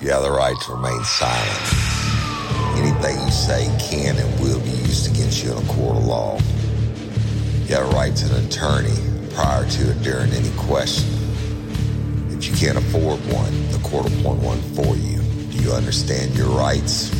You have the right to remain silent. Anything you say can and will be used against you in a court of law. You have a right to an attorney prior to and during any question. If you can't afford one, the court will appoint one for you. Do you understand your rights?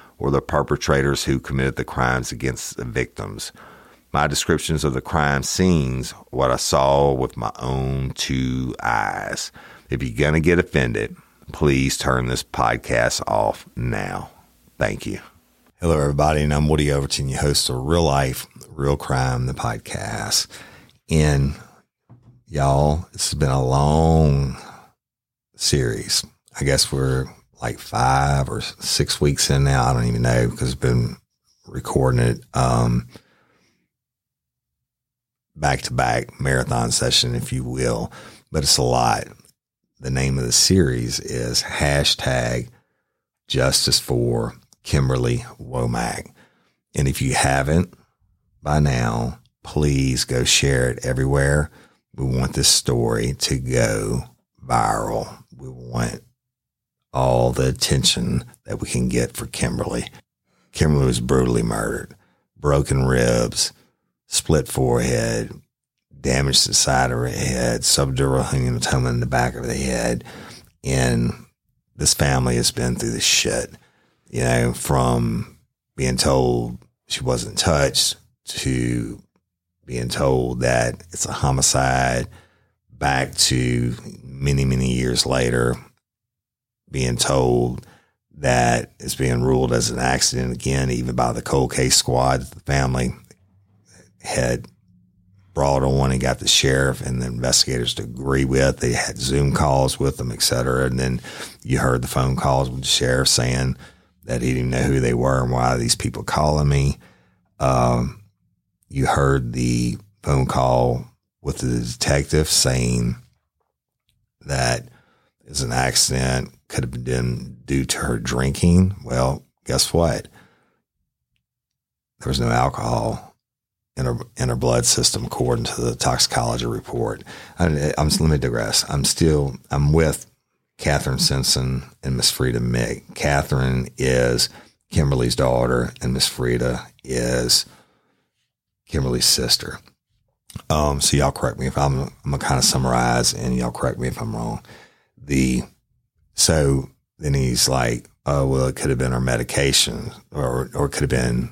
or the perpetrators who committed the crimes against the victims. My descriptions of the crime scenes, what I saw with my own two eyes. If you're going to get offended, please turn this podcast off now. Thank you. Hello, everybody, and I'm Woody Overton, your host of Real Life, Real Crime, the podcast. And y'all, this has been a long series. I guess we're like five or six weeks in now. I don't even know because I've been recording it back to back marathon session, if you will. But it's a lot. The name of the series is hashtag justice for Kimberly Womack. And if you haven't by now, please go share it everywhere. We want this story to go viral. We want all the attention that we can get for Kimberly. Kimberly was brutally murdered, broken ribs, split forehead, damage to the side of her head, subdural hematoma in the back of the head. And this family has been through the shit, you know, from being told she wasn't touched to being told that it's a homicide back to many, many years later, being told that it's being ruled as an accident again, even by the cold case squad the family had brought on and got the sheriff and the investigators to agree with. They had Zoom calls with them, et cetera. And then you heard the phone calls with the sheriff saying that he didn't know who they were and why these people calling me. Um, you heard the phone call with the detective saying that it's an accident, could have been due to her drinking. Well, guess what? There was no alcohol in her in her blood system, according to the toxicology report. I, I'm let me digress. I'm still I'm with Catherine Simpson and Miss Frida Mick. Catherine is Kimberly's daughter, and Miss Frida is Kimberly's sister. Um, so y'all correct me if I'm I'm gonna kind of summarize, and y'all correct me if I'm wrong. The so then he's like, oh well, it could have been her medication, or or it could have been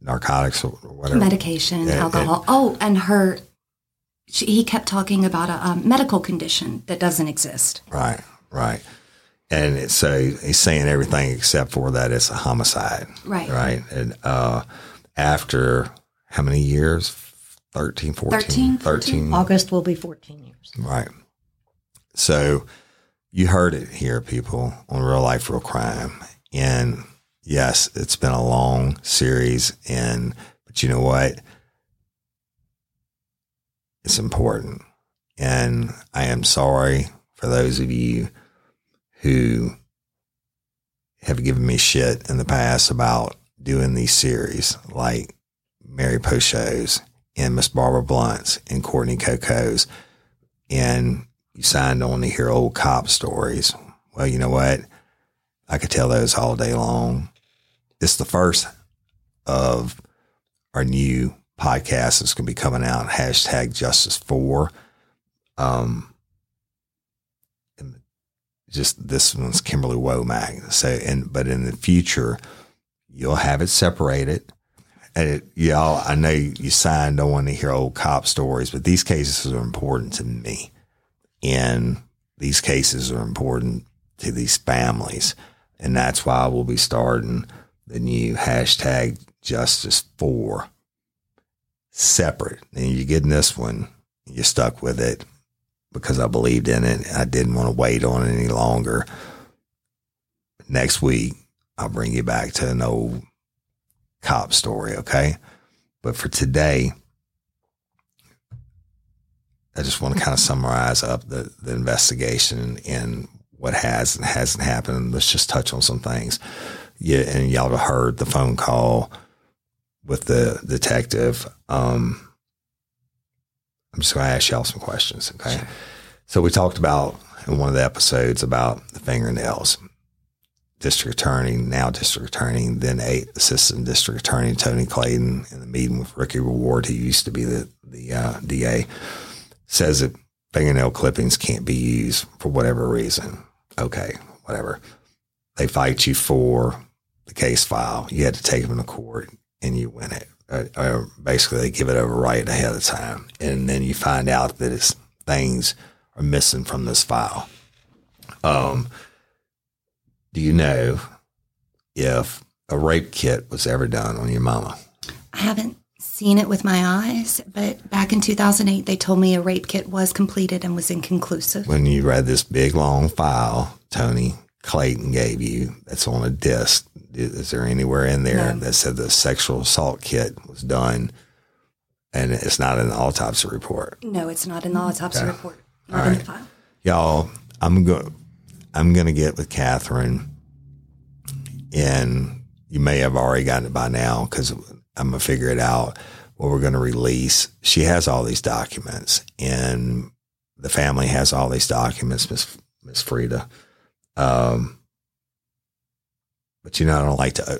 narcotics or whatever. Medication, Yeah, alcohol. oh, and her. She, he kept talking about a um, medical condition that doesn't exist. Right, right. And it, so he's saying everything except for that it's a homicide. Right. Right. And uh, after how many years? 13, 14? 13, 13. August will be 14 years. Right. So you heard it here, people, on Real Life, Real Crime. And yes, it's been a long series. And, but you know what? It's important. And I am sorry for those of you who have given me shit in the past about doing these series like Mary Pochos and Miss Barbara Blunt's and Courtney Coco's and you signed on to hear old cop stories. Well, you know what? I could tell those all day long. It's the first of our new podcast that's going to be coming out. Hashtag Justice for. Um, just this one's Kimberly Womack. So, and but in the future, you'll have it separated. And it, y'all, I know you signed on to hear old cop stories, but these cases are important to me. And these cases are important to these families. And that's why we'll be starting the new hashtag justice for separate. And you're getting this one, you're stuck with it because I believed in it. I didn't want to wait on it any longer. Next week, I'll bring you back to an old cop story, okay? But for today, I just want to kind of summarize up the, the investigation and what has and hasn't happened. Let's just touch on some things. Yeah, and y'all have heard the phone call with the detective. Um, I'm just going to ask y'all some questions, okay? So we talked about in one of the episodes about the fingernails. District attorney, now district attorney, then a assistant district attorney Tony Clayton in the meeting with Ricky Reward, who used to be the the uh, DA, says that fingernail clippings can't be used for whatever reason. Okay, whatever. They fight you for the case file. You had to take them to court and you win it. Uh, or basically, they give it over right ahead of time, and then you find out that it's things are missing from this file. Um, do you know if a rape kit was ever done on your mama? I haven't seen it with my eyes, but back in 2008, they told me a rape kit was completed and was inconclusive. When you read this big long file Tony Clayton gave you that's on a disc, is there anywhere in there No. that said the sexual assault kit was done and it's not in the autopsy report? No, it's not in the autopsy Okay. report, All not in the file. y'all i'm going i'm going to get with catherine and you may have already gotten it by now because i'm going to figure it out what we're going to release she has all these documents and the family has all these documents miss miss frida um but you know i don't like to uh,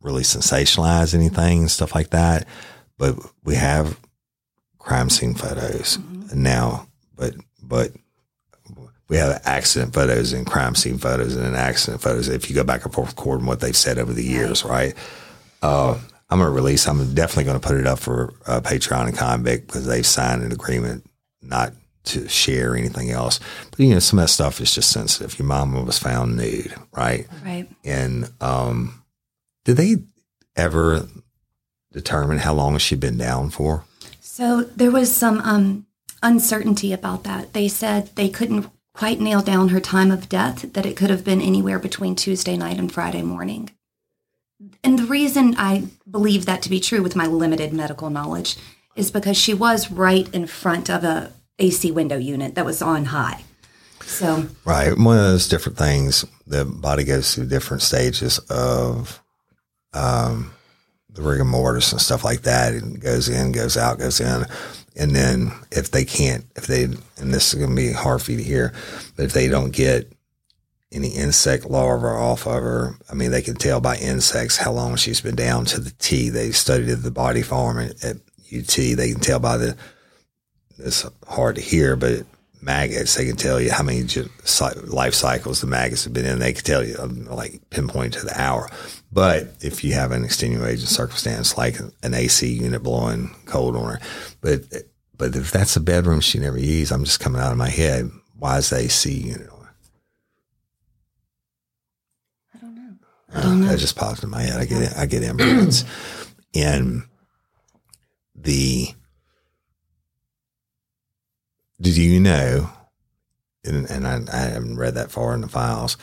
really sensationalize anything and stuff like that but we have crime scene photos now but but we have accident photos and crime scene photos and then accident photos. If you go back and forth recording what they've said over the years, right? Uh, I'm going to release. I'm definitely going to put it up for uh, Patreon and Convict because they've signed an agreement not to share anything else. But you know, some of that stuff is just sensitive. Your mama was found nude, right? Right. And um, did they ever determine how long she'd been down for? So there was some um, uncertainty about that. They said they couldn't quite nail down her time of death, that it could have been anywhere between Tuesday night and Friday morning. And the reason I believe that to be true with my limited medical knowledge is because she was right in front of a AC window unit that was on high. So Right. One of those different things, the body goes through different stages of um, the rigor mortis and stuff like that. It goes in, goes out, goes in. And then if they can't, if they, and this is going to be hard for you to hear, but if they don't get any insect larvae off of her, I mean, they can tell by insects how long she's been down to the T. They studied the body form at, at UT. They can tell by the, it's hard to hear, but maggots, they can tell you how many life cycles the maggots have been in. They can tell you, um, like pinpoint to the hour. But if you have an extenuating circumstance like an AC unit blowing cold on her, but but if that's a bedroom she never used, I'm just coming out of my head. Why is the AC unit on? I don't I. That just popped in my head. I get. I get imprints. and the did you know? And, and I, I haven't read that far in the files.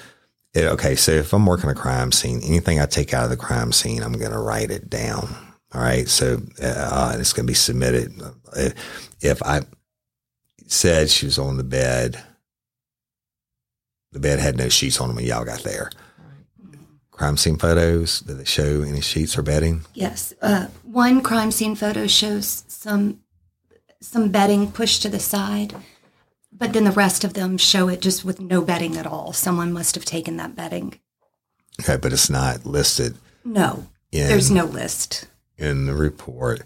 It, okay, so if I'm working a crime scene, anything I take out of the crime scene, I'm going to write it down. All right, so uh, it's going to be submitted. If I said she was on the bed, the bed had no sheets on them, and y'all got there crime scene photos? Did they show any sheets or bedding? Yes. Uh, one crime scene photo shows some some bedding pushed to the side, but then the rest of them show it just with no bedding at all. Someone must have taken that bedding. Okay, but it's not listed No, in, there's no list. in the report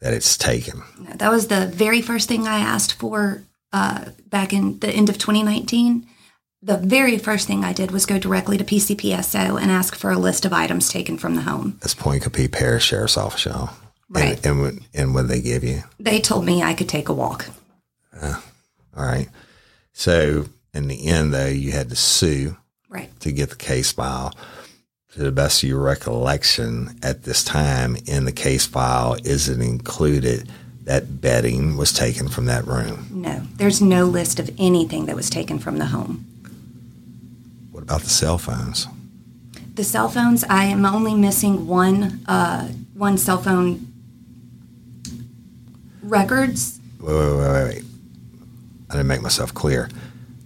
that it's taken. No, that was the very first thing I asked for uh, back in the end of 2019. The very first thing I did was go directly to PCPSO and ask for a list of items taken from the home. That's Pointe Coupee Parish Sheriff's Office, y'all. Right. And, and, what, and what they give you? They told me I could take a walk. Uh, all right. So in the end, though, you had to sue Right. to get the case file. To the best of your recollection, at this time in the case file, is it included that bedding was taken from that room? No, there's no list of anything that was taken from the home. About the cell phones? The cell phones, I am only missing one uh, one cell phone records. Wait, wait, wait, wait. I didn't make myself clear.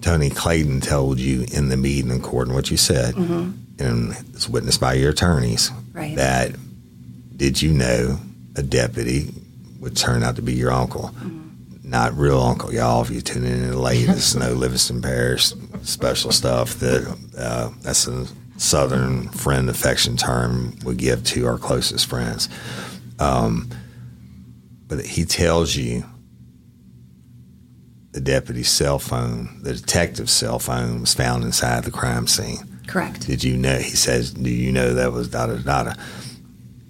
Tony Clayton told you in the meeting, according to what you said, and it's witnessed by your attorneys, Right. that did you know a deputy would turn out to be your uncle? Not real uncle, y'all. If you tune in late, it's no Livingston Parish special stuff. That uh, that's a Southern friend affection term we give to our closest friends. Um, but he tells you the deputy's cell phone, the detective's cell phone, was found inside the crime scene. Correct. Did you know? He says, "Do you know that was da da da?" da?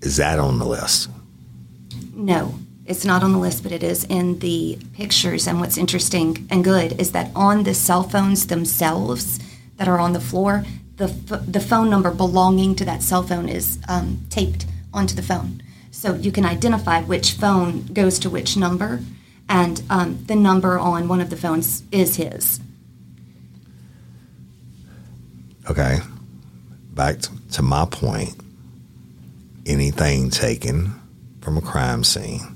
Is that on the list? No, it's not on the list, but it is in the pictures. And what's interesting and good is that on the cell phones themselves that are on the floor, the, ph- the phone number belonging to that cell phone is um, taped onto the phone. So you can identify which phone goes to which number, and um, the number on one of the phones is his. Okay. Back to my point. Anything taken from a crime scene,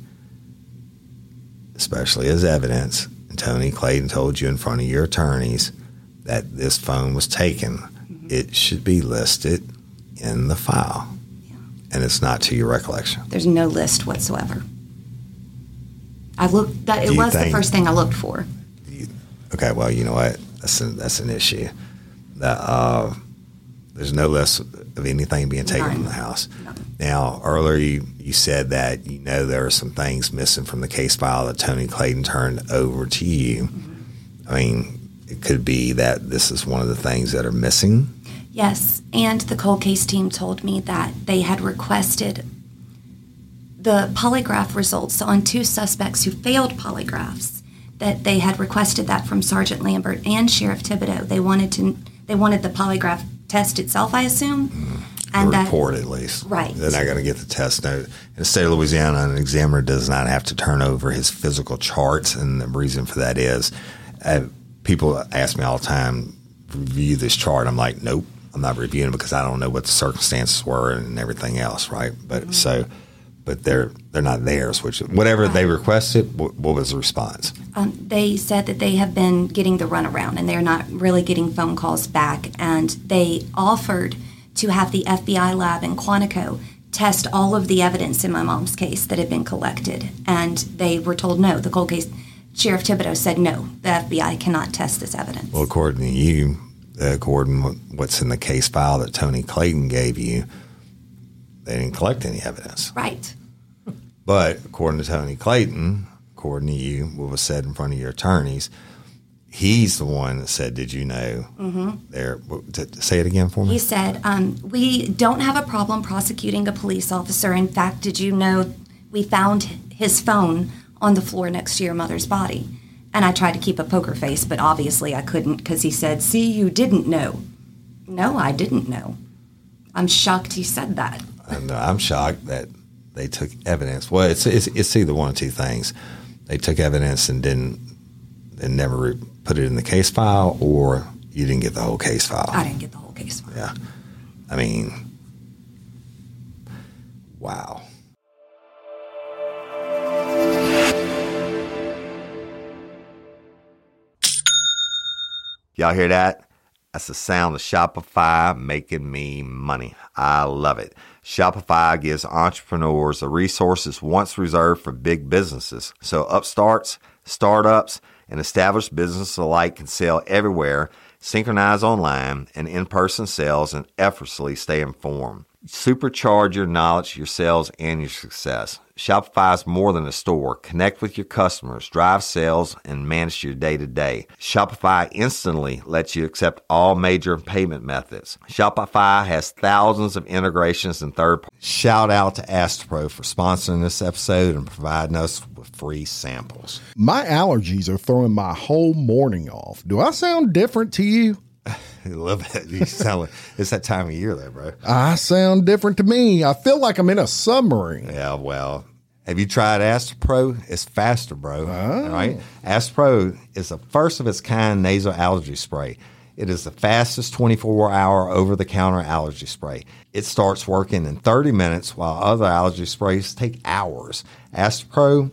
especially as evidence, and Tony Clayton told you in front of your attorneys that this phone was taken, it should be listed in the file. And it's not to your recollection. There's no list whatsoever. I looked. That it you was the first thing I looked for. Okay, well, you know what? That's an, that's an issue. That uh, there's no less of anything being taken from the house. None. Now, earlier you, you said that you know there are some things missing from the case file that Tony Clayton turned over to you. Mm-hmm. I mean, it could be that this is one of the things that are missing. Yes, and the cold case team told me that they had requested the polygraph results on two suspects who failed polygraphs. That they had requested that from Sergeant Lambert and Sheriff Thibodeau. They wanted to. They wanted the polygraph test itself, I assume, and the that report, at least. Right. They're not going to get the test note. In the state of Louisiana, an examiner does not have to turn over his physical charts, and the reason for that is uh, people ask me all the time, review this chart. I'm like, nope, I'm not reviewing it because I don't know what the circumstances were and everything else, right? But so but they're they're not theirs. Which whatever they requested, what, what was the response? Um, they said that they have been getting the runaround and they're not really getting phone calls back. And they offered to have the FBI lab in Quantico test all of the evidence in my mom's case that had been collected. And they were told no. The cold case, Sheriff Thibodeau said no, the FBI cannot test this evidence. Well, according to you, uh, according to what's in the case file that Tony Clayton gave you, they didn't collect any evidence. right. But according to Tony Clayton, according to you, what was said in front of your attorneys, he's the one that said, "Did you know?" Mm-hmm. There, say it again for me. He said, um, We don't have a problem prosecuting a police officer. In fact, did you know we found his phone on the floor next to your mother's body? And I tried to keep a poker face, but obviously I couldn't because he said, See, you didn't know. No, I didn't know. I'm shocked he said that. And uh, I'm shocked that they took evidence. Well, it's, it's it's either one of two things. They took evidence and didn't and never put it in the case file, or you didn't get the whole case file. I didn't get the whole case. File. Yeah, I mean, wow. Y'all hear that? That's the sound of Shopify making me money. I love it. Shopify gives entrepreneurs the resources once reserved for big businesses. So upstarts, startups, and established businesses alike can sell everywhere, synchronize online and in-person sales, and effortlessly stay informed. Supercharge your knowledge, your sales, and your success. Shopify is more than a store. Connect with your customers, drive sales, and manage your day to day. Shopify instantly lets you accept all major payment methods. Shopify has thousands of integrations and third Shout out to Astepro for sponsoring this episode and providing us with free samples. My allergies are throwing my whole morning off. Do I sound different to you? I love it. You sound like it's that time of year, though, bro. I sound different to me. I feel like I'm in a submarine. Yeah, well, have you tried Astepro? It's faster, bro. All right. Astepro is the first of its kind nasal allergy spray. It is the fastest 24 hour over the counter allergy spray. It starts working in 30 minutes while other allergy sprays take hours. Astepro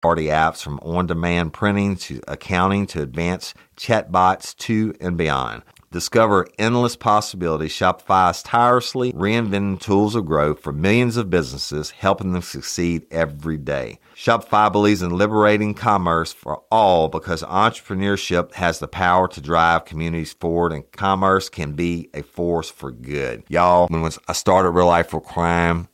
Party apps from on demand printing to accounting to advanced chatbots to and beyond. Discover endless possibilities. Shopify is tirelessly reinventing tools of growth for millions of businesses, helping them succeed every day. Shopify believes in liberating commerce for all because entrepreneurship has the power to drive communities forward and commerce can be a force for good. Y'all, when I started Real Life for Crime,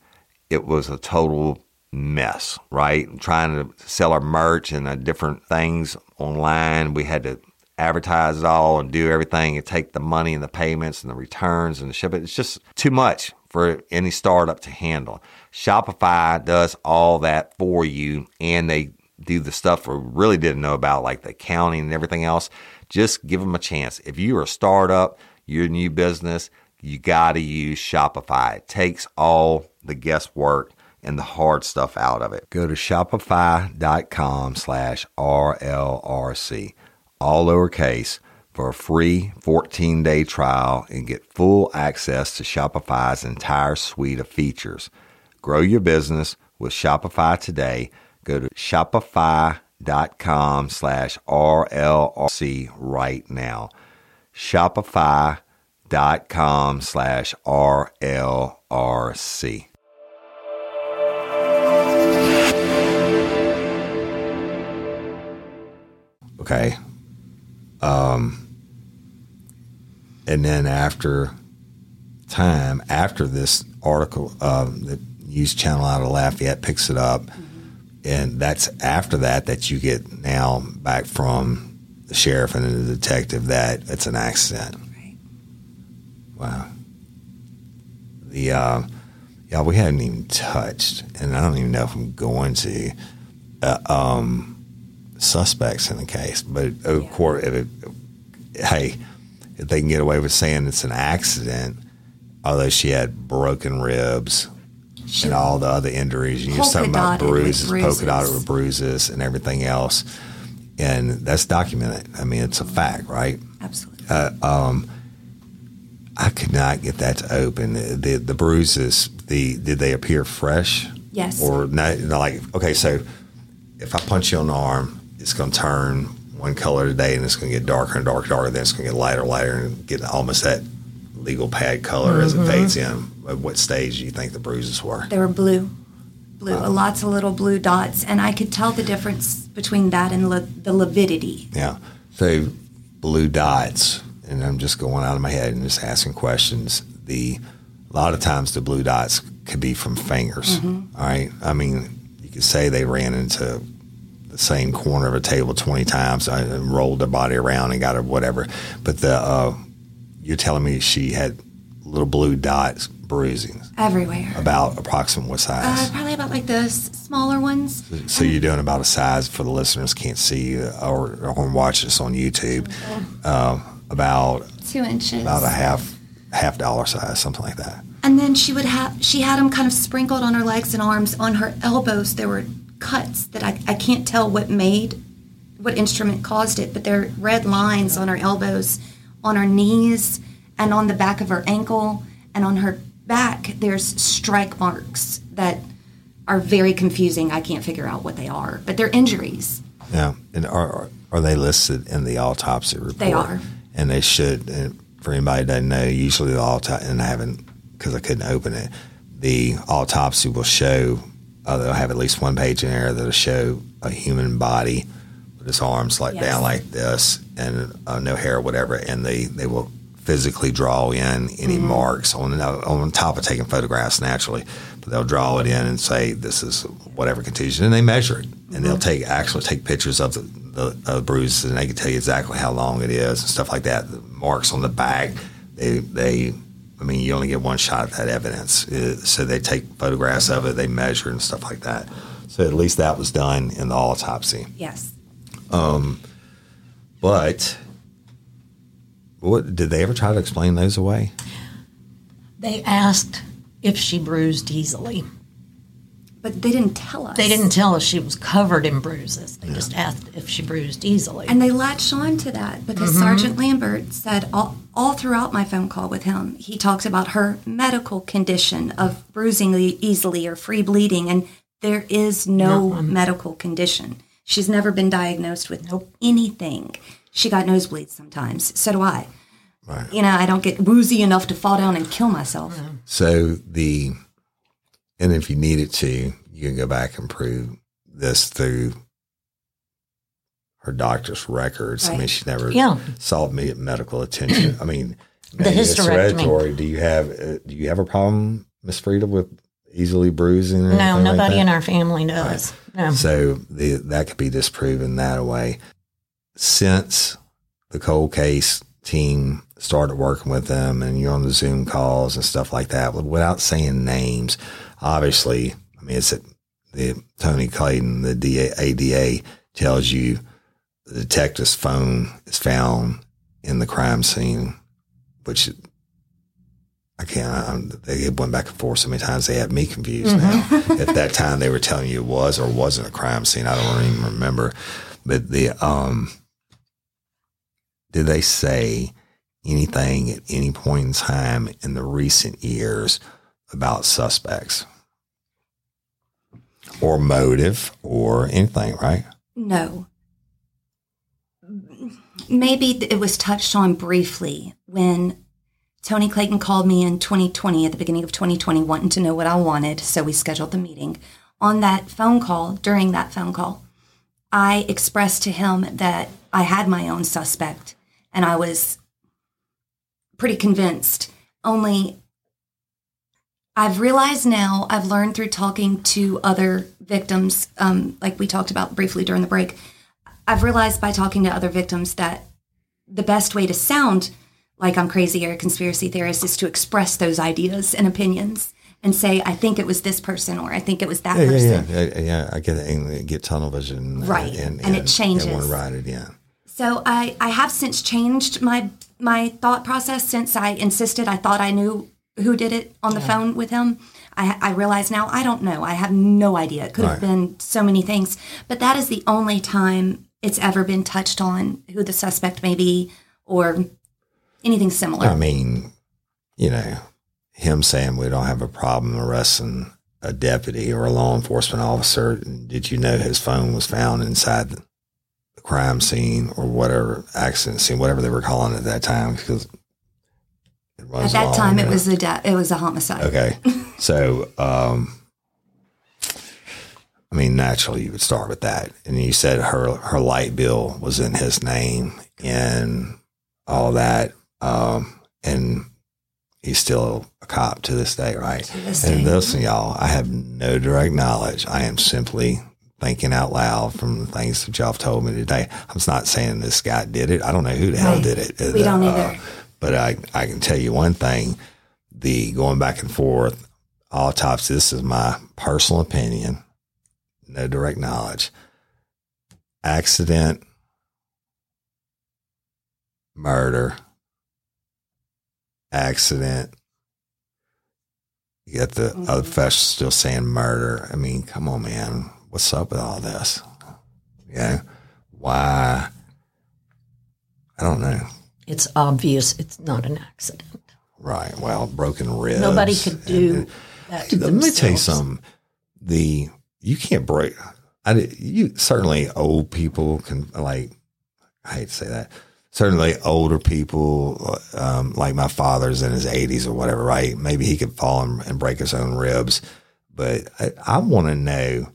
it was a total mess, right? Trying to sell our merch and uh, different things online. We had to advertise it all and do everything and take the money and the payments and the returns and the ship. It's just too much for any startup to handle. Shopify does all that for you and they do the stuff we really didn't know about, like the accounting and everything else. Just give them a chance. If you're a startup, you're a new business, you got to use Shopify. It takes all the guesswork and the hard stuff out of it. Go to shopify.com slash RLRC, all lowercase, for a free 14 day trial and get full access to Shopify's entire suite of features. Grow your business with Shopify today. Go to shopify.com slash RLRC right now. Shopify.com slash RLRC. Okay. Um, and then after time, after this article, um, the news channel out of Lafayette picks it up, and that's after that that you get now back from the sheriff and the detective that it's an accident. Right. Wow. The uh, yeah, we hadn't even touched, and I don't even know if I'm going to uh, um, suspects in the case. But of course, if it, hey, if they can get away with saying it's an accident, although she had broken ribs and all the other injuries, and you're talking about Polka-dotted bruises, polka dotted bruises. with bruises, and everything else, and that's documented. I mean, it's a fact, right? Absolutely. Um, I could not get that to open. The the bruises, the did they appear fresh? Yes. Or not? no, Like okay, so if I punch you on the arm, it's going to turn one color today, and it's going to get darker and darker, darker. Then it's going to get lighter, lighter, and get almost that legal pad color as it mm-hmm. fades in. At what stage do you think the bruises were? They were blue, blue, lots of little blue dots, and I could tell the difference between that and li- the lividity. Yeah. So blue dots, and I'm just going out of my head and just asking questions. The a lot of times the blue dots could be from fingers. Mm-hmm. all right. I mean, you could say they ran into the same corner of a table 20 times and rolled their body around and got her whatever. But the uh, you're telling me she had little blue dots bruising Everywhere. about approximate what size? Uh, probably about like the smaller ones. So you're doing about a size for the listeners can't see or, or watch this on YouTube. Uh, about Two inches. about a half half dollar size, something like that. And then she would have she had them kind of sprinkled on her legs and arms. On her elbows, there were cuts that I, I can't tell what made, what instrument caused it, but there are red lines on her elbows, on her knees, and on the back of her ankle, and on her back. There's strike marks that are very confusing. I can't figure out what they are, but they're injuries. Yeah, and are are- they listed in the autopsy report? They are. and they should. And for anybody that doesn't know, usually the autopsy and I haven't because I couldn't open it. The autopsy will show. Uh, they'll have at least one page in there that'll show a human body with his arms like Yes. down like this and uh, no hair or whatever, and they they will physically draw in any Mm-hmm. marks on on top of taking photographs naturally, but they'll draw it in and say this is whatever contusion, and they measure it, and Mm-hmm. they'll take actually take pictures of the, the uh, bruises, and they can tell you exactly how long it is and stuff like that. The marks on the back, they they. I mean, you only get one shot at that evidence, Uh, so they take photographs of it, they measure and stuff like that. So at least that was done in the autopsy. Yes. But what did they ever try to explain those away? They asked if she bruised easily. But they didn't tell us. They didn't tell us she was covered in bruises. They just asked if she bruised easily. And they latched on to that because Mm-hmm. Sergeant Lambert said all, all throughout my phone call with him, he talks about her medical condition of bruising e- easily or free bleeding. And there is no medical condition. She's never been diagnosed with no anything. She got nosebleeds sometimes. So do I. Right. You know, I don't get woozy enough to fall down and kill myself. So the, and if you needed to, you can go back and prove this through her doctor's records. I mean, she never Yeah. sought me medical attention. I mean, The hysterectomy. Do you have uh, do you have a problem, Miss Frieda, with easily bruising? No, anything like nobody in our family does. No. So the, that could be disproven that way. Since the cold case team started working with them and you're on the Zoom calls and stuff like that, without saying names, obviously, I mean, it's a, the Tony Clayton, the DA, ADA tells you the detective's phone is found in the crime scene, which I can't. I'm, they went back and forth so many times. They have me confused now. At that time, they were telling you it was or wasn't a crime scene. I don't even remember. But the um, did they say anything at any point in time in the recent years about suspects or motive or anything? Right? No. Maybe it was touched on briefly when Tony Clayton called me in 2020, at the beginning of 2020, wanting to know what I wanted. So we scheduled the meeting. On that phone call, during that phone call, I expressed to him that I had my own suspect and I was pretty convinced. Only I've realized now, I've learned through talking to other victims, um, like we talked about briefly during the break. I've realized by talking to other victims that the best way to sound like I'm crazy or a conspiracy theorist is to express those ideas and opinions and say, I think it was this person or I think it was that Yeah, yeah, person. yeah, yeah, yeah. I get it. And get tunnel vision, Right. And, And it changes. And want to ride it in. So I, I have since changed my my thought process since I insisted I thought I knew who did it on the phone with him. I, I realize now I don't know. I have no idea. It could have been so many things. But that is the only time it's ever been touched on who the suspect may be or anything similar. I mean, you know, him saying we don't have a problem arresting a deputy or a law enforcement officer. Did you know his phone was found inside the crime scene or whatever accident scene, whatever they were calling it at that time? Because At that time, it was a de- it was a homicide. Okay. So, um, I mean, naturally, you would start with that. And you said her her light bill was in his name and all that. Um, and he's still a cop to this day, right? To this and day. listen, y'all, I have no direct knowledge. I am simply thinking out loud from the things that y'all have told me today. I'm not saying this guy did it. I don't know who the hell did it. We don't Uh, either. But I, I can tell you one thing the going back and forth, autopsy, this is my personal opinion, no direct knowledge. Accident, murder, accident. You got the mm-hmm. other professionals still saying murder. I mean, come on, man. What's up with all this? Yeah. Why? I don't know. It's obvious it's not an accident. Right. Well, broken ribs. Nobody could do and- that to Let me tell you themselves. something. The you can't break. I did- you certainly old people can like. I hate to say that. Certainly older people, um, like my father's in his eighties or whatever. Right? Maybe he could fall and, and break his own ribs. But I, I want to know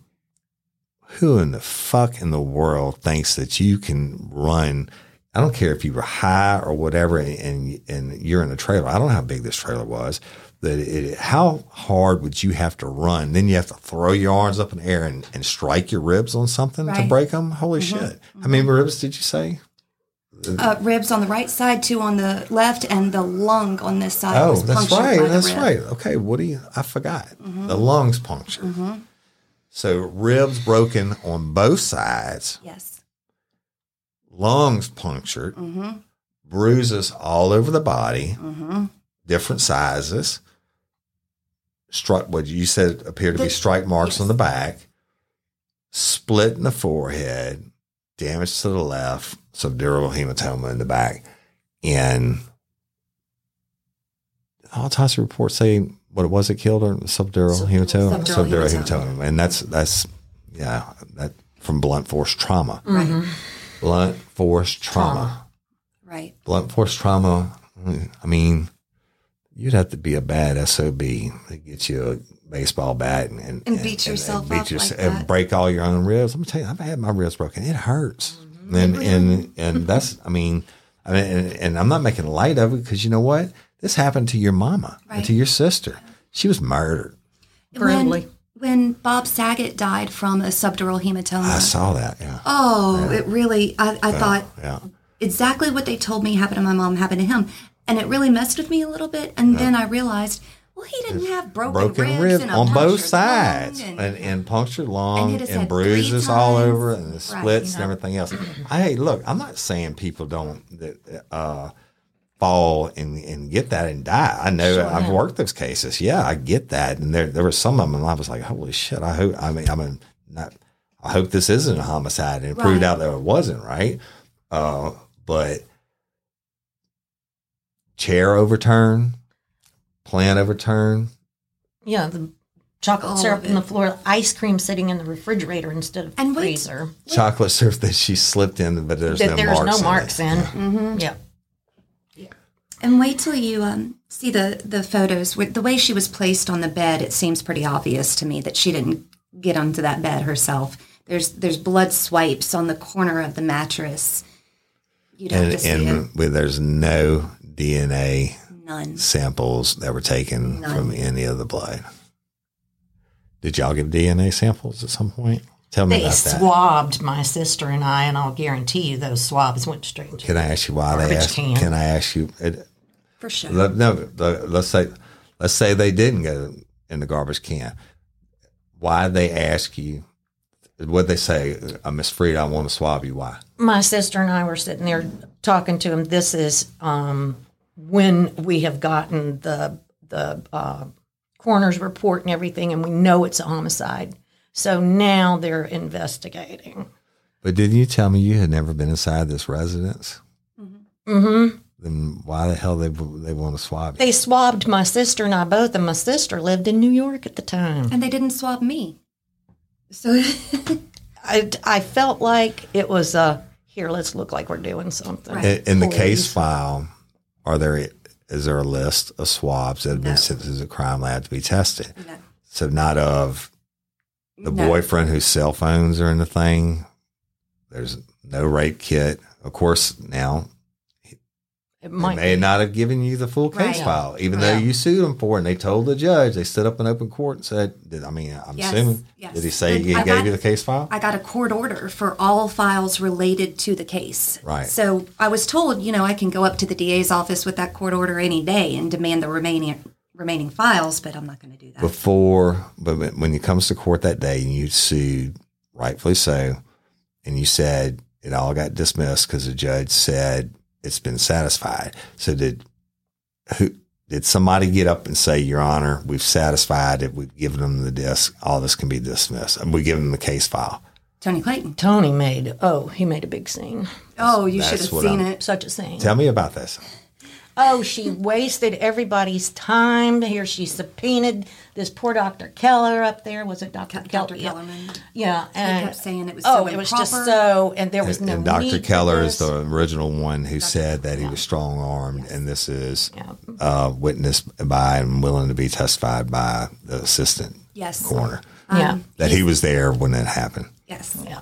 who in the fuck in the world thinks that you can run. I don't care if you were high or whatever, and and you're in a trailer. I don't know how big this trailer was. That it, how hard would you have to run? Then you have to throw your arms up in the air and, and strike your ribs on something to break them. Holy mm-hmm. shit! How mm-hmm. many ribs did you say? Uh, ribs on the right side, two on the left, and the lung on this side. Oh, that's right. That's right. Okay, Woody, do you? I forgot. Mm-hmm. The lungs punctured. So ribs broken on both sides. Yes. Lungs punctured, bruises all over the body, different sizes. Struck what you said appeared to be strike marks yes. on the back, split in the forehead, damage to the left, subdural hematoma in the back, and the autopsy reports say what it was that killed her subdural hematoma, subdural subdural hematoma. hematoma, and that's that's yeah that from blunt force trauma Right. Mm-hmm. Blunt force trauma. Right. Blunt force trauma. I mean, you'd have to be a bad sob to get you a baseball bat and and, And beat yourself up like and break all your own ribs. Let me tell you, I've had my ribs broken. It hurts, Mm-hmm. and and and that's. I mean, I mean, and, and I'm not making light of it because you know what? This happened to your mama and to your sister. She was murdered. brutally. When, Bob Saget died from a subdural hematoma. I saw that. Yeah. Oh, it really, I, I thought Yeah. exactly what they told me happened to my mom happened to him. And it really messed with me a little bit. And then I realized, well, he didn't have broken, Broken ribs, ribs and on both sides, and, and- and, punctured lung, and, three bruises all over, and the Right, splits and everything else. I hey, look, I'm not saying people don't that, uh, fall and, and get that and die. I know I've worked those cases. Yeah, I get that, and there there were some of them, and I was like, holy shit! I hope. I mean, I mean, not. I hope this isn't a homicide, and it proved Right. out that it wasn't. Right, uh, but chair overturn, plant overturn. Yeah, the chocolate All syrup of on the floor, ice cream sitting in the refrigerator instead of And wait- freezer. chocolate syrup that she slipped in, but there's That no there's marks. no marks in. in. it. Mm-hmm. Yeah. And wait till you um, see the the photos. The way she was placed on the bed, it seems pretty obvious to me that she didn't get onto that bed herself. There's there's blood swipes on the corner of the mattress. You'd have And, to see and with, there's no DNA. None. samples that were taken None. from any of the blood. Did y'all give DNA samples at some point? Tell me They about that. They swabbed my sister and I, and I'll guarantee you those swabs went straight Can I ask you why they asked? can. Can I ask you? It, For sure. let, no, let's say let's say they didn't go in the garbage can. Why they ask you? What they say? Uh, Miss Fried, I want to swab you. Why? my sister and I were sitting there talking to him. This is um, when we have gotten the the uh, coroner's report and everything, and we know it's a homicide. So now they're investigating. But didn't you tell me you had never been inside this residence? hmm Then why the hell they they want to swab you? They swabbed my sister and I both, and my sister lived in New York at the time. and they didn't swab me. So I, I felt like it was a here. Let's look like we're doing something. Right. In, in the case file, are there is there a list of swabs that have been No. sent to the crime lab to be tested? No. So not of the No. boyfriend whose cell phones are in the thing. There's no rape kit. Of course, now It they might may be. not have given you the full case Right. file, even though you sued them for it. And they told the judge. They stood up in open court and said, did, "I mean, I'm Yes, assuming yes. did he say And he I gave got- you the case file?" I got a court order for all files related to the case. Right. So I was told, you know, I can go up to the DA's office with that court order any day and demand the remaining remaining files, but I'm not going to do that. before, but when when it comes to court that day and you sued, rightfully so, and you said it all got dismissed because the judge said it's been satisfied. So did who did somebody get up and say, Your Honor, we've satisfied it, we've given them the disc, all this can be dismissed, and we give them the case file. Tony Clayton. Tony made oh he made a big scene. Oh, you should have seen I'm- it. Such a scene. Tell me about this. Oh, she wasted everybody's time. Here she subpoenaed this poor Dr. Keller up there. Was it Dr. Dr. Keller? Yeah. Kellerman. Yeah, and kept saying it was oh, so it was just so, and there was And, no. and Dr. need Keller is the original one who said that he was strong armed, and this is Yeah. uh, witnessed by and willing to be testified by the assistant Yes. coroner. yeah, that he was there when it happened. Yes. yeah.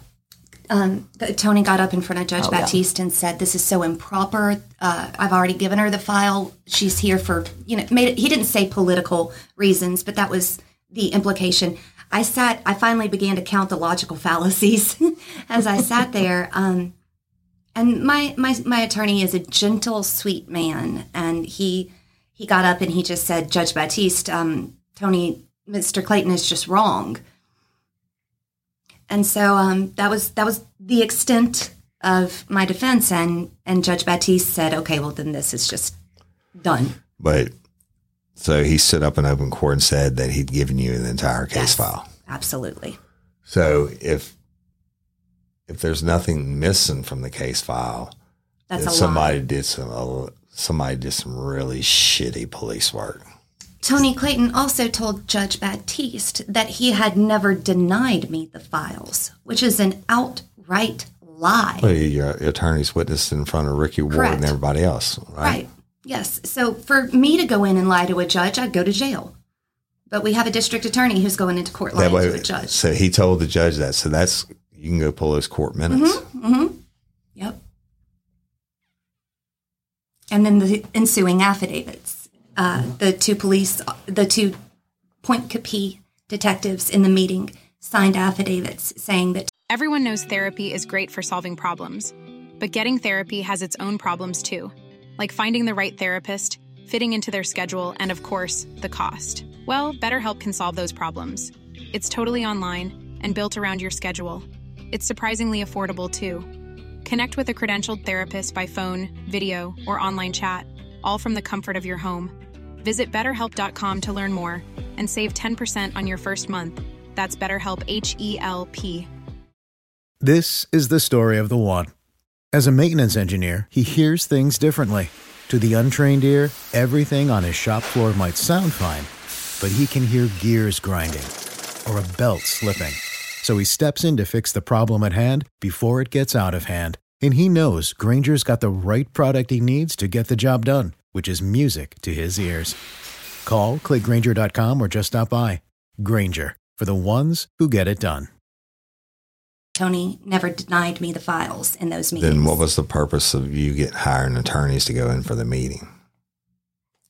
Um, Tony got up in front of Judge Oh, yeah. Batiste and said, "This is so improper. Uh, I've already given her the file. She's here for you know." Made it, he didn't say political reasons, but that was the implication. I sat. I finally began to count the logical fallacies as I sat there. Um, and my, my my attorney is a gentle, sweet man, and he he got up and he just said, "Judge Batiste, um, Tony, Mr. Clayton is just wrong." And so um, that was that was the extent of my defense and and judge batiste said okay well then this is just done But so he stood up in open court and said that he'd given you the entire case Yes, file. absolutely So if if there's nothing missing from the case file, that's then a somebody lie did some uh, somebody did some really shitty police work. Tony clayton also told judge batiste that he had never denied me the files which is an outright lie Well, your attorney's witnessed in front of Ricky Ward Correct. and everybody else, right? right yes so for me to go in and lie to a judge i'd go to jail but we have a district attorney who's going into court lying That to a judge so he told the judge that. So that's you can go pull those court minutes. Mm-hmm. Yep. And then the ensuing affidavits. Uh, the two police, the two Pointe Coupee detectives in the meeting signed affidavits saying that Everyone knows therapy is great for solving problems, but getting therapy has its own problems too, like finding the right therapist, fitting into their schedule, and of course, the cost. Well, BetterHelp can solve those problems. It's totally online and built around your schedule. It's surprisingly affordable too. Connect with a credentialed therapist by phone, video, or online chat, all from the comfort of your home. Visit betterhelp.com to learn more and save 10% on your first month. That's BetterHelp H E L P. This is the story of the one. As a maintenance engineer, he hears things differently. To the untrained ear, everything on his shop floor might sound fine, but he can hear gears grinding or a belt slipping. So he steps in to fix the problem at hand before it gets out of hand. And he knows Grainger's got the right product he needs to get the job done, which is music to his ears. Call, clickgranger.com, or just stop by. Grainger, for the ones who get it done. Tony never denied me the files in those meetings. Then what was the purpose of you get hiring attorneys to go in for the meeting?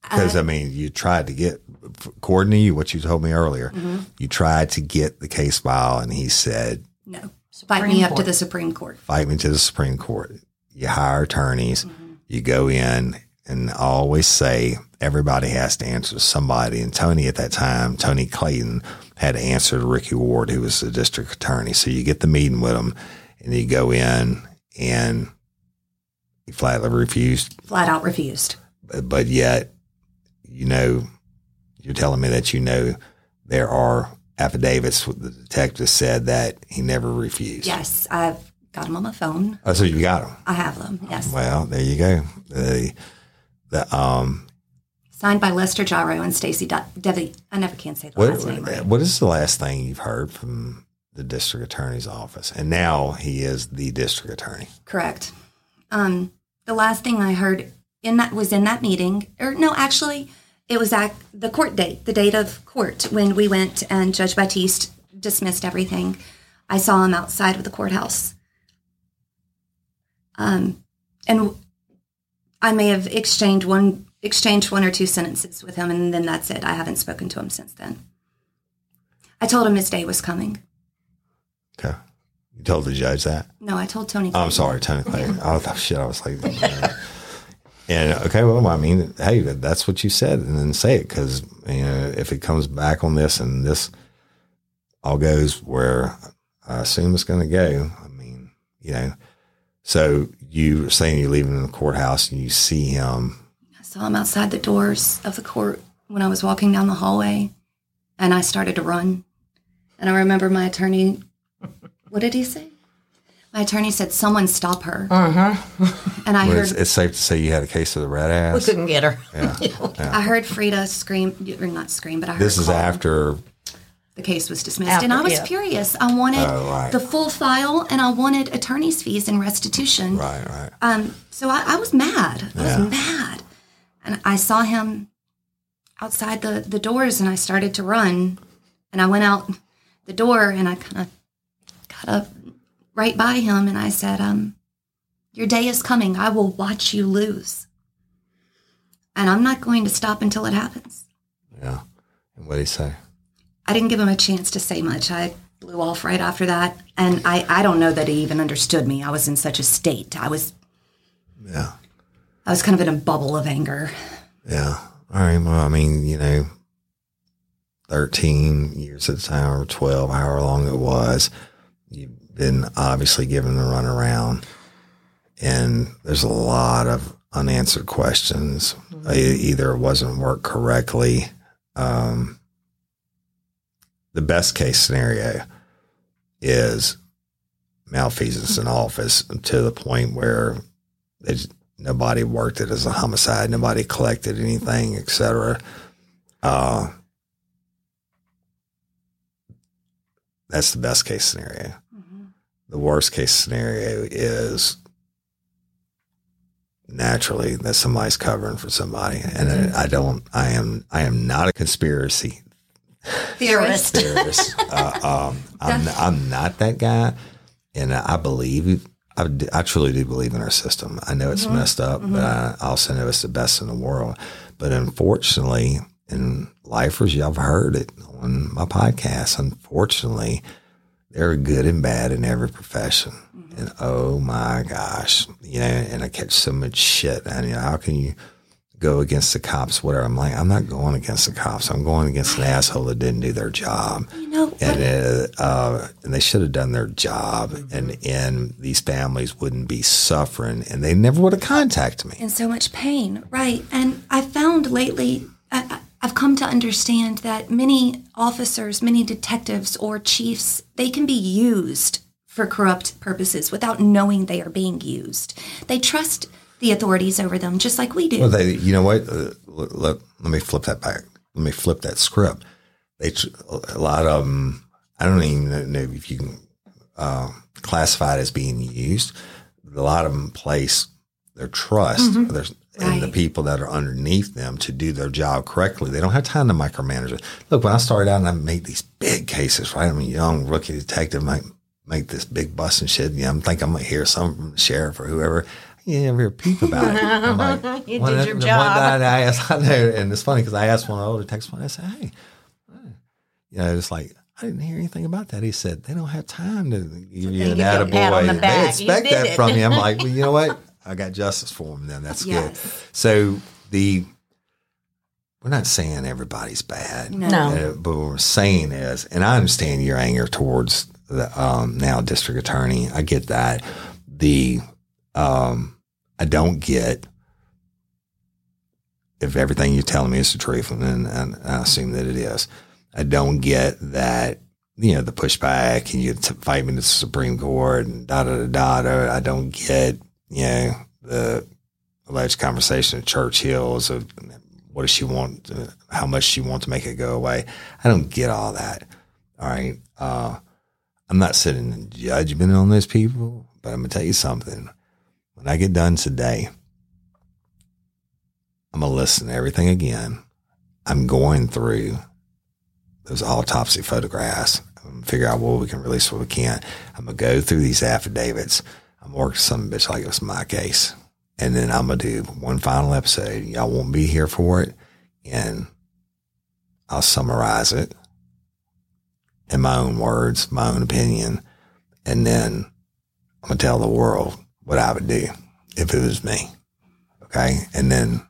Because Uh, I mean, you tried to get, according to you, what you told me earlier, Mm-hmm. you tried to get the case file, and he said, no, fight me Supreme up to the Supreme Court. "Fight me to the Supreme Court." You hire attorneys, Mm-hmm. you go in, and I always say everybody has to answer somebody. And Tony at that time, Tony Clayton, had to answer to Ricky Ward, who was the district attorney. So you get the meeting with him, and you go in, and he flatly refused Flat out refused. but, but yet, you know, you're telling me that you know there are affidavits. The detective said that he never refused. Yes, I've got them on my phone. Oh, so you got him. I have them. Yes, Well, there you go. The um, signed by Lester Gyro and Stacy De- Devi. I never can say the what last name right. what is the last thing you've heard from the district attorney's office? And now he is the district attorney. Correct. Um, the last thing I heard in that was in that meeting, or no, actually, it was at the court date, the date of court when we went and Judge Batiste dismissed everything. I saw him outside of the courthouse. Um, and I may have exchanged one exchanged one or two sentences with him, and then that's it. I haven't spoken to him since then. I told him his day was coming. Okay. You told the judge that? No, I told Tony. Oh, I'm sorry, Tony Clay. Oh, th- shit. I was like, and okay, well, I mean, hey, that's what you said, and then say it because you know if it comes back on this and this all goes where I assume it's going to go. I mean, you know, so you were saying you're leaving the courthouse and you see him. I saw him outside the doors of the court when I was walking down the hallway, and I started to run. And I remember my attorney, what did he say? My attorney said, Someone stop her. Uh-huh. And I But heard, it's, it's safe to say you had a case of the red ass. We couldn't get her. I heard Frida scream, or not scream, but I heard This is after. The case was dismissed. After, and I was yeah. furious. I wanted Oh, right. the full file and I wanted attorney's fees and restitution. Right, right. Um, so I, I was mad. I Yeah. was mad. And I saw him outside the, the doors and I started to run. And I went out the door and I kind of got up right by him and I said, um, Your day is coming. I will watch you lose. And I'm not going to stop until it happens. Yeah. And what did he say? I didn't give him a chance to say much. I blew off right after that. And I, I don't know that he even understood me. I was in such a state. I was Yeah. I was kind of in a bubble of anger. Yeah. All right. Well, I mean, you know, 13 years at the time or 12, however long it was, you've been obviously given the runaround. And there's a lot of unanswered questions. E- Either it wasn't worked correctly. Um, the best case scenario is malfeasance in office to the point where nobody worked it as a homicide, nobody collected anything, etc. Uh, that's the best case scenario. The worst case scenario is naturally that somebody's covering for somebody, and I don't. I am. I am not a conspiracy Theorist. theorist. uh, um, I'm, I'm not that guy, and I believe I, I, truly do believe in our system. I know it's messed up, but I also know it's the best in the world. But unfortunately, and lifers, y'all have heard it on my podcast. Unfortunately, there are good and bad in every profession. And oh my gosh, you know, and I catch so much shit. And you how can you go against the cops, whatever? I'm like, I'm not going against the cops. I'm going against an asshole that didn't do their job. You know, And, uh, uh, and they should have done their job, and and these families wouldn't be suffering, and they never would have contacted me. in so much pain, right? And I found lately, I- I've come to understand that many officers, many detectives or chiefs, they can be used for corrupt purposes without knowing they are being used. They trust the authorities over them, just like we do. Well, they, you know what? Uh, let, let, let me flip that back. Let me flip that script. They, a lot of them, I don't even know if you can uh, classify it as being used. A lot of them place their trust there's in the people that are underneath them to do their job correctly. They don't have time to micromanage it. Look, when I started out and I made these big cases, right? I'm a young rookie detective, might make this big bust and shit. You know, I'm thinking I'm gonna hear something from the sheriff or whoever. You never hear peep about it. I'm like, You one- did your the job. One night I asked, I know, and it's funny because I asked one of the older detectives, I said, hey, you know, it's like, I didn't hear anything about that. He said, they don't have time to give you an give you a pat the. They expect that it. from you. I'm like, well, you know what? I got justice for him then. That's good. So the, we're not saying everybody's bad. No. No. Uh, but what we're saying is, and I understand your anger towards the um, now district attorney. I get that. The um, I don't get if everything you're telling me is the truth, and, and, I assume that it is. I don't get that you know the pushback and you fight me to the Supreme Court and da da da da. I don't get you know the alleged conversation at Churchill's of what does she want, uh, how much she wants to make it go away. I don't get all that. All right. Uh, I'm not sitting in judgment on those people, but I'm gonna tell you something. When I get done today, I'm gonna listen to everything again. I'm going through those autopsy photographs. I'm figure out what we can release, what we can't. I'm gonna go through these affidavits. I'm working some bitch like it was my case. And then I'm gonna do one final episode. Y'all won't be here for it. And I'll summarize it in my own words, my own opinion. And then I'm gonna tell the world what I would do if it was me. Okay. And then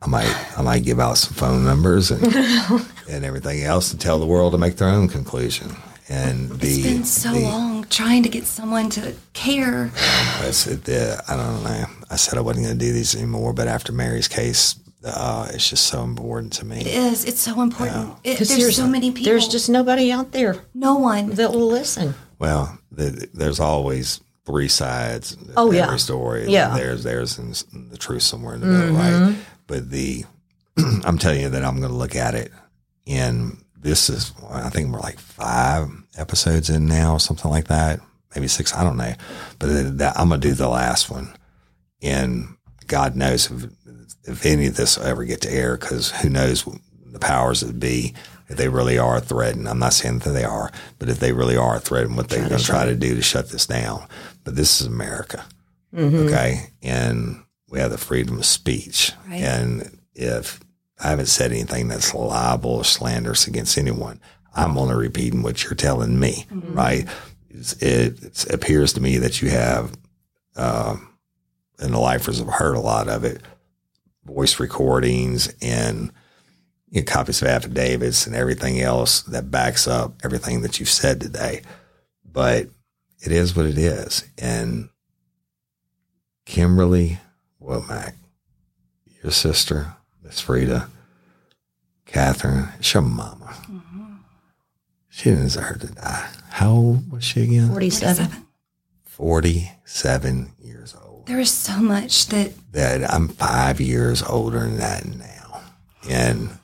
I might I might give out some phone numbers and and everything else and tell the world to make their own conclusion. And the it's been so the- long trying to get someone to care. I said, uh, I don't know. I said I wasn't going to do these anymore, but after Mary's case, uh, it's just so important to me. It is. It's so important. It, 'Cause there's so many people. There's just nobody out there no one. that will listen. Well, the, there's always three sides. Oh, every yeah. story. Yeah. Mm-hmm. there's there's and the truth somewhere in the middle, right? But the I'm telling you that I'm going to look at it, and this is I think we're like five episodes in now, or something like that, maybe six. I don't know, but that, I'm going to do the last one, and God knows if if any of this will ever get to air, because who knows the powers that be if they really are threatened. I'm not saying that they are, but if they really are threatened, what they're going to try to do to shut this down. But this is America, okay, and we have the freedom of speech, Right. and if I haven't said anything that's libel or slanderous against anyone, I'm only repeating what you're telling me, right? It's, it, it appears to me that you have, um, and the lifers have heard a lot of it, voice recordings and you know, copies of affidavits and everything else that backs up everything that you've said today. But it is what it is. And Kimberly Womack, your sister, Miss Frida, Catherine, it's your mama. Mm-hmm. She didn't deserve to die. How old was she again? 47. 47 years old. There is so much that That I'm five years older than that now. And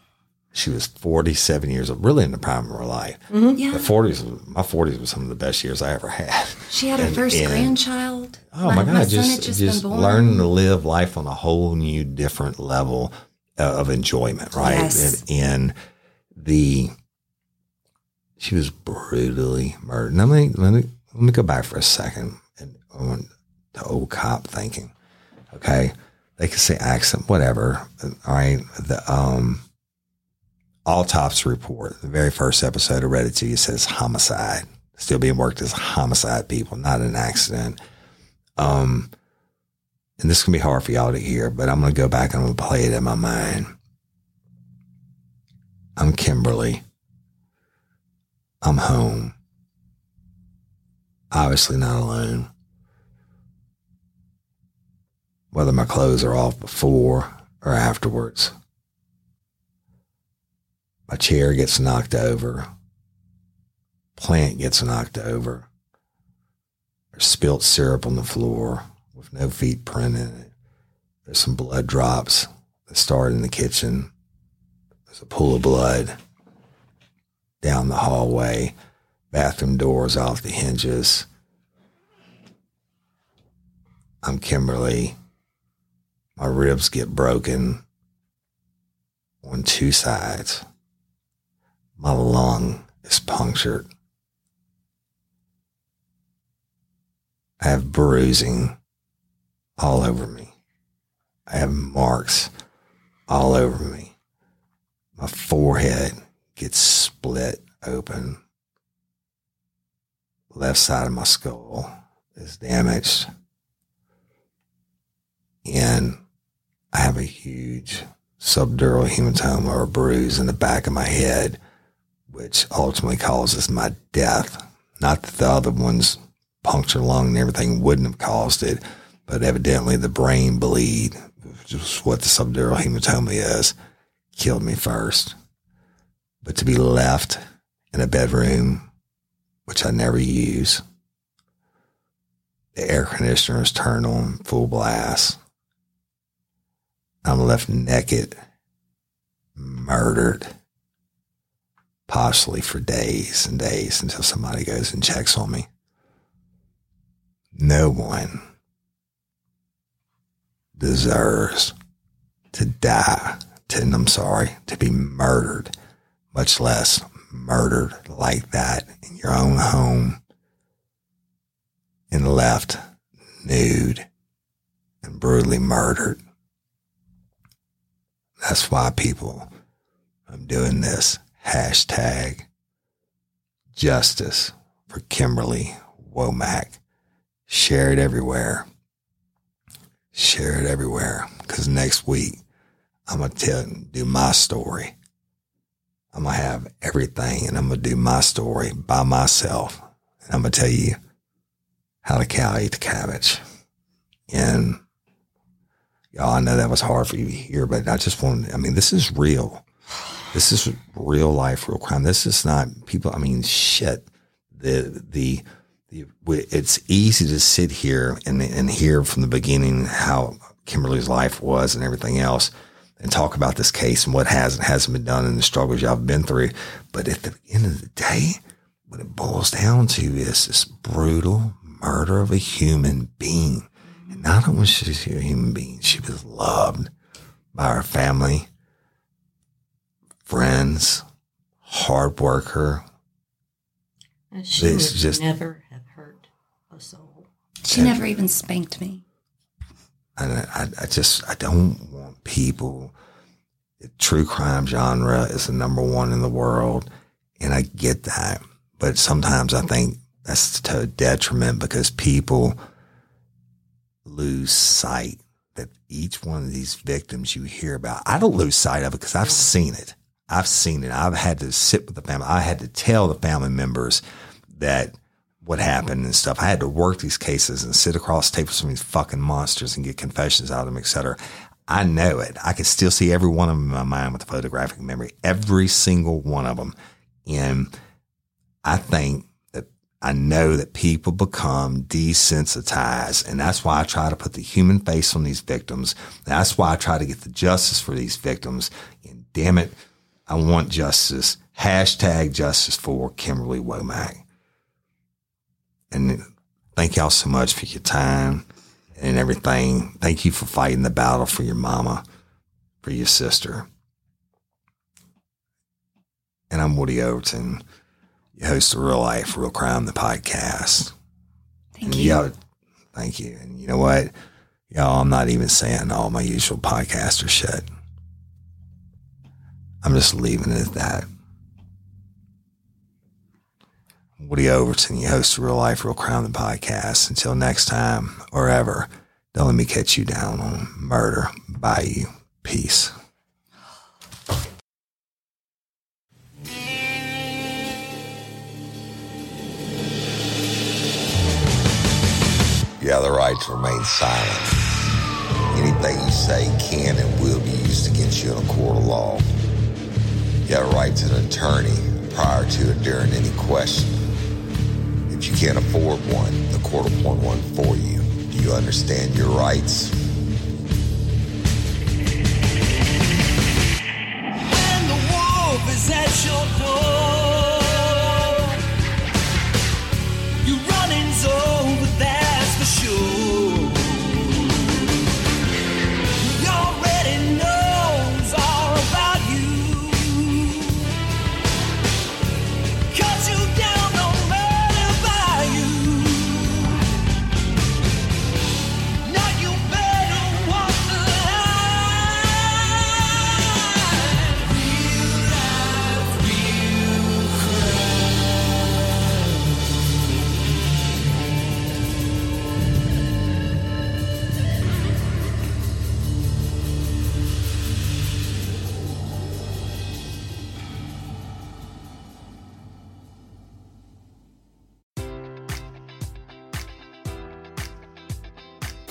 she was 47 years old, really in the prime of her life. yeah. The 40s, my 40s was some of the best years I ever had. She had her And- first and- grandchild. Oh my, God! son just had just, just, been born. learning to live life on a whole new, different level uh, of enjoyment, right? Yes. And, and the she was brutally murdered. Now, let me let me let me go back for a second and on the old cop thinking. Okay, they could say accident, whatever. All right, the um, autopsy report, the very first episode I read it to you says homicide, still being worked as homicide people, not an accident. Um, and this can be hard for y'all to hear, but I'm going to go back and I'm going to play it in my mind. I'm Kimberly. I'm home. Obviously not alone. Whether my clothes are off before or afterwards. My chair gets knocked over. Plant gets knocked over. There's spilt syrup on the floor with no feet print in it. There's some blood drops that start in the kitchen. There's a pool of blood down the hallway. Bathroom doors off the hinges. I'm Kimberly. My ribs get broken on two sides. My lung is punctured. I have bruising all over me. I have marks all over me. My forehead gets split open. Left side of my skull is damaged. And I have a huge subdural hematoma or bruise in the back of my head, which ultimately causes my death. Not that the other ones, puncture lung and everything, wouldn't have caused it, but evidently the brain bleed, which is what the subdural hematoma is, killed me first. But to be left in a bedroom, which I never use, the air conditioner is turned on full blast. I'm left naked, murdered, possibly for days and days until somebody goes and checks on me. No one deserves to die, to, I'm sorry, to be murdered, much less murdered like that in your own home and left nude and brutally murdered. That's why people, I'm doing this hashtag justice for Kimberly Womack. Share it everywhere. Share it everywhere. Because next week, I'm going to tell, do my story. I'm going to have everything and I'm going to do my story by myself. And I'm going to tell you how the cow ate the cabbage. And y'all, I know that was hard for you to hear, but I just want, I mean, this is real. This is real life, real crime. This is not people. I mean, shit. The, the, the, it's easy to sit here and, and hear from the beginning how Kimberly's life was and everything else and talk about this case and what has and hasn't been done and the struggles y'all have been through. But at the end of the day, what it boils down to is this brutal murder of a human being. And not only was she a human being, she was loved by her family, friends, hard worker. And she It's would just- never have hurt a soul. She never even spanked me. And I, I, I just I don't want people. The true crime genre is the number one in the world, and I get that. But sometimes I think that's to a detriment because people lose sight that each one of these victims you hear about. I don't lose sight of it because I've seen it. I've seen it. I've had to sit with the family. I had to tell the family members that what happened and stuff. I had to work these cases and sit across tables table with these fucking monsters and get confessions out of them, et cetera. I know it. I can still see every one of them in my mind with a photographic memory, every single one of them. And I think that I know that people become desensitized. And that's why I try to put the human face on these victims. That's why I try to get the justice for these victims. And damn it, I want justice. Hashtag justice for Kimberly Womack. And thank y'all so much for your time and everything. Thank you for fighting the battle for your mama, for your sister. And I'm Woody Overton, your host of Real Life, Real Crime, the podcast. Thank and you. y'all- thank you. And you know what? Y'all, I'm not even saying all my usual podcaster shit. I'm just leaving it at that. Woody Overton, your host of Real Life, Real Crime, the podcast. Until next time or ever, don't let me catch you down on murder. Bye, you. Peace. Have the right to remain silent. Anything you say can and will be used against you in a court of law. You have a right to an attorney prior to or during any question. If you can't afford one, the court will appoint one for you. Do you understand your rights? When the wolf is at your door,